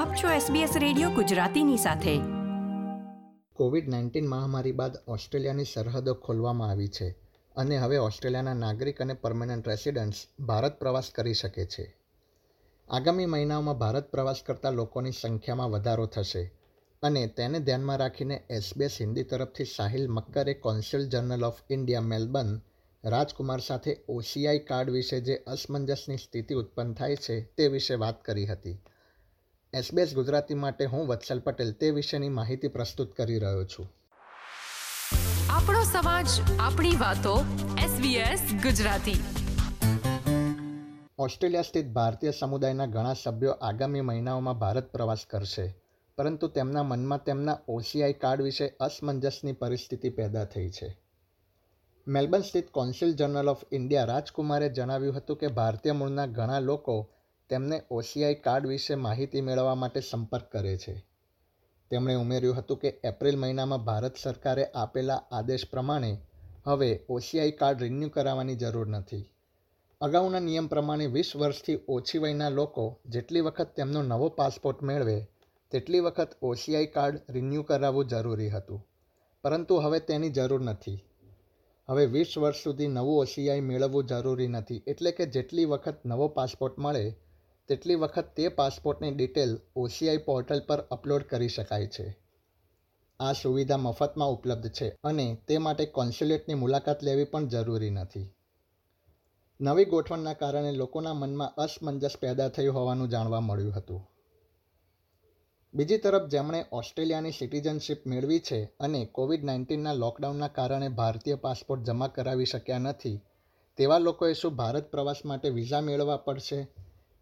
આપ છો SBS radio ગુજરાતીની સાથે. કોવિડ નાઇન્ટીન મહામારી બાદ ઓસ્ટ્રેલિયાની સરહદો ખોલવામાં આવી છે અને હવે ઓસ્ટ્રેલિયાના નાગરિક અને પરમેનન્ટ રેસિડન્ટ્સ ભારત પ્રવાસ કરી શકે છે. આગામી મહિનાઓમાં ભારત પ્રવાસ કરતા લોકોની સંખ્યામાં વધારો થશે અને તેને ધ્યાનમાં રાખીને એસબીએસ હિન્દી તરફથી Sahil મક્કરે consul general of India Melbourne Rajkumar સાથે ઓસીઆઈ કાર્ડ વિશે જે અસમંજસની સ્થિતિ ઉત્પન્ન થાય છે તે વિશે વાત કરી હતી. એસબીએસ ગુજરાતી માટે હું વત્સલ પટેલ તે વિશેની માહિતી પ્રસ્તુત કરી રહ્યો છું. આપણો સમાજ આપણી વાતો એસબીએસ ગુજરાતી. ઓસ્ટ્રેલિયા સ્થિત ભારતીય સમુદાયના ઘણા સભ્યો આગામી મહિનાઓમાં ભારત પ્રવાસ કરશે પરંતુ તેમના મનમાં તેમના ઓસીઆઈ કાર્ડ વિશે અસમંજસની પરિસ્થિતિ પેદા થઈ છે. મેલબર્ન સ્થિત કોન્સિલ જનરલ ઓફ ઇન્ડિયા રાજકુમારે જણાવ્યું હતું કે ભારતીય મૂળના ઘણા લોકો તેમને ઓસીઆઈ કાર્ડ વિશે માહિતી મેળવવા માટે સંપર્ક કરે છે. તેમણે ઉમેર્યું હતું કે એપ્રિલ મહિનામાં ભારત સરકારે આપેલા આદેશ પ્રમાણે હવે ઓસીઆઈ કાર્ડ રિન્યૂ કરાવવાની જરૂર નથી. અગાઉના નિયમ પ્રમાણે વીસ વર્ષથી ઓછી વયના લોકો જેટલી વખત તેમનો નવો પાસપોર્ટ મેળવે, તેટલી વખત ઓસીઆઈ કાર્ડ રિન્યૂ કરાવવું જરૂરી હતું. પરંતુ હવે તેની જરૂર નથી. હવે વીસ વર્ષ સુધી નવું ઓસીઆઈ મેળવવું જરૂરી નથી. એટલે કે જેટલી વખત નવો પાસપોર્ટ મળે તેટલી વખત તે પાસપોર્ટની ડિટેલ ઓસીઆઈ પોર્ટલ પર અપલોડ કરી શકાય છે. આ સુવિધા મફતમાં ઉપલબ્ધ છે અને તે માટે કોન્સ્યુલેટની મુલાકાત લેવી પણ જરૂરી નથી. નવી ગોઠવણના કારણે લોકોના મનમાં અસમંજસ પેદા થયું હોવાનું જાણવા મળ્યું હતું. બીજી તરફ જેમણે ઓસ્ટ્રેલિયાની સિટીઝનશીપ મેળવી છે અને કોવિડ નાઇન્ટીનના લોકડાઉનના કારણે ભારતીય પાસપોર્ટ જમા કરાવી શક્યા નથી, તેવા લોકોએ શું ભારત પ્રવાસ માટે વિઝા મેળવવા પડશે?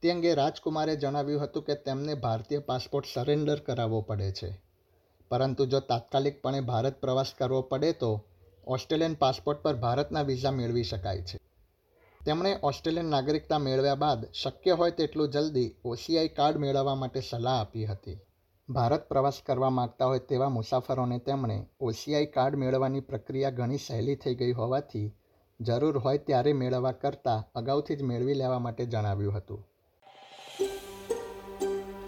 તે અંગે રાજકુમારે જણાવ્યું હતું કે તેમને ભારતીય પાસપોર્ટ સરેન્ડર કરાવવો પડે છે. પરંતુ જો તાત્કાલિકપણે ભારત પ્રવાસ કરવો પડે તો ઓસ્ટ્રેલિયન પાસપોર્ટ પર ભારતના વિઝા મેળવી શકાય છે. તેમણે ઓસ્ટ્રેલિયન નાગરિકતા મેળવ્યા બાદ શક્ય હોય તેટલું જલ્દી ઓસીઆઈ કાર્ડ મેળવવા માટે સલાહ આપી હતી. ભારત પ્રવાસ કરવા માગતા હોય તેવા મુસાફરોને તેમણે ઓસીઆઈ કાર્ડ મેળવવાની પ્રક્રિયા ઘણી સહેલી થઈ ગઈ હોવાથી જરૂર હોય ત્યારે મેળવવા કરતાં અગાઉથી જ મેળવી લેવા માટે જણાવ્યું હતું.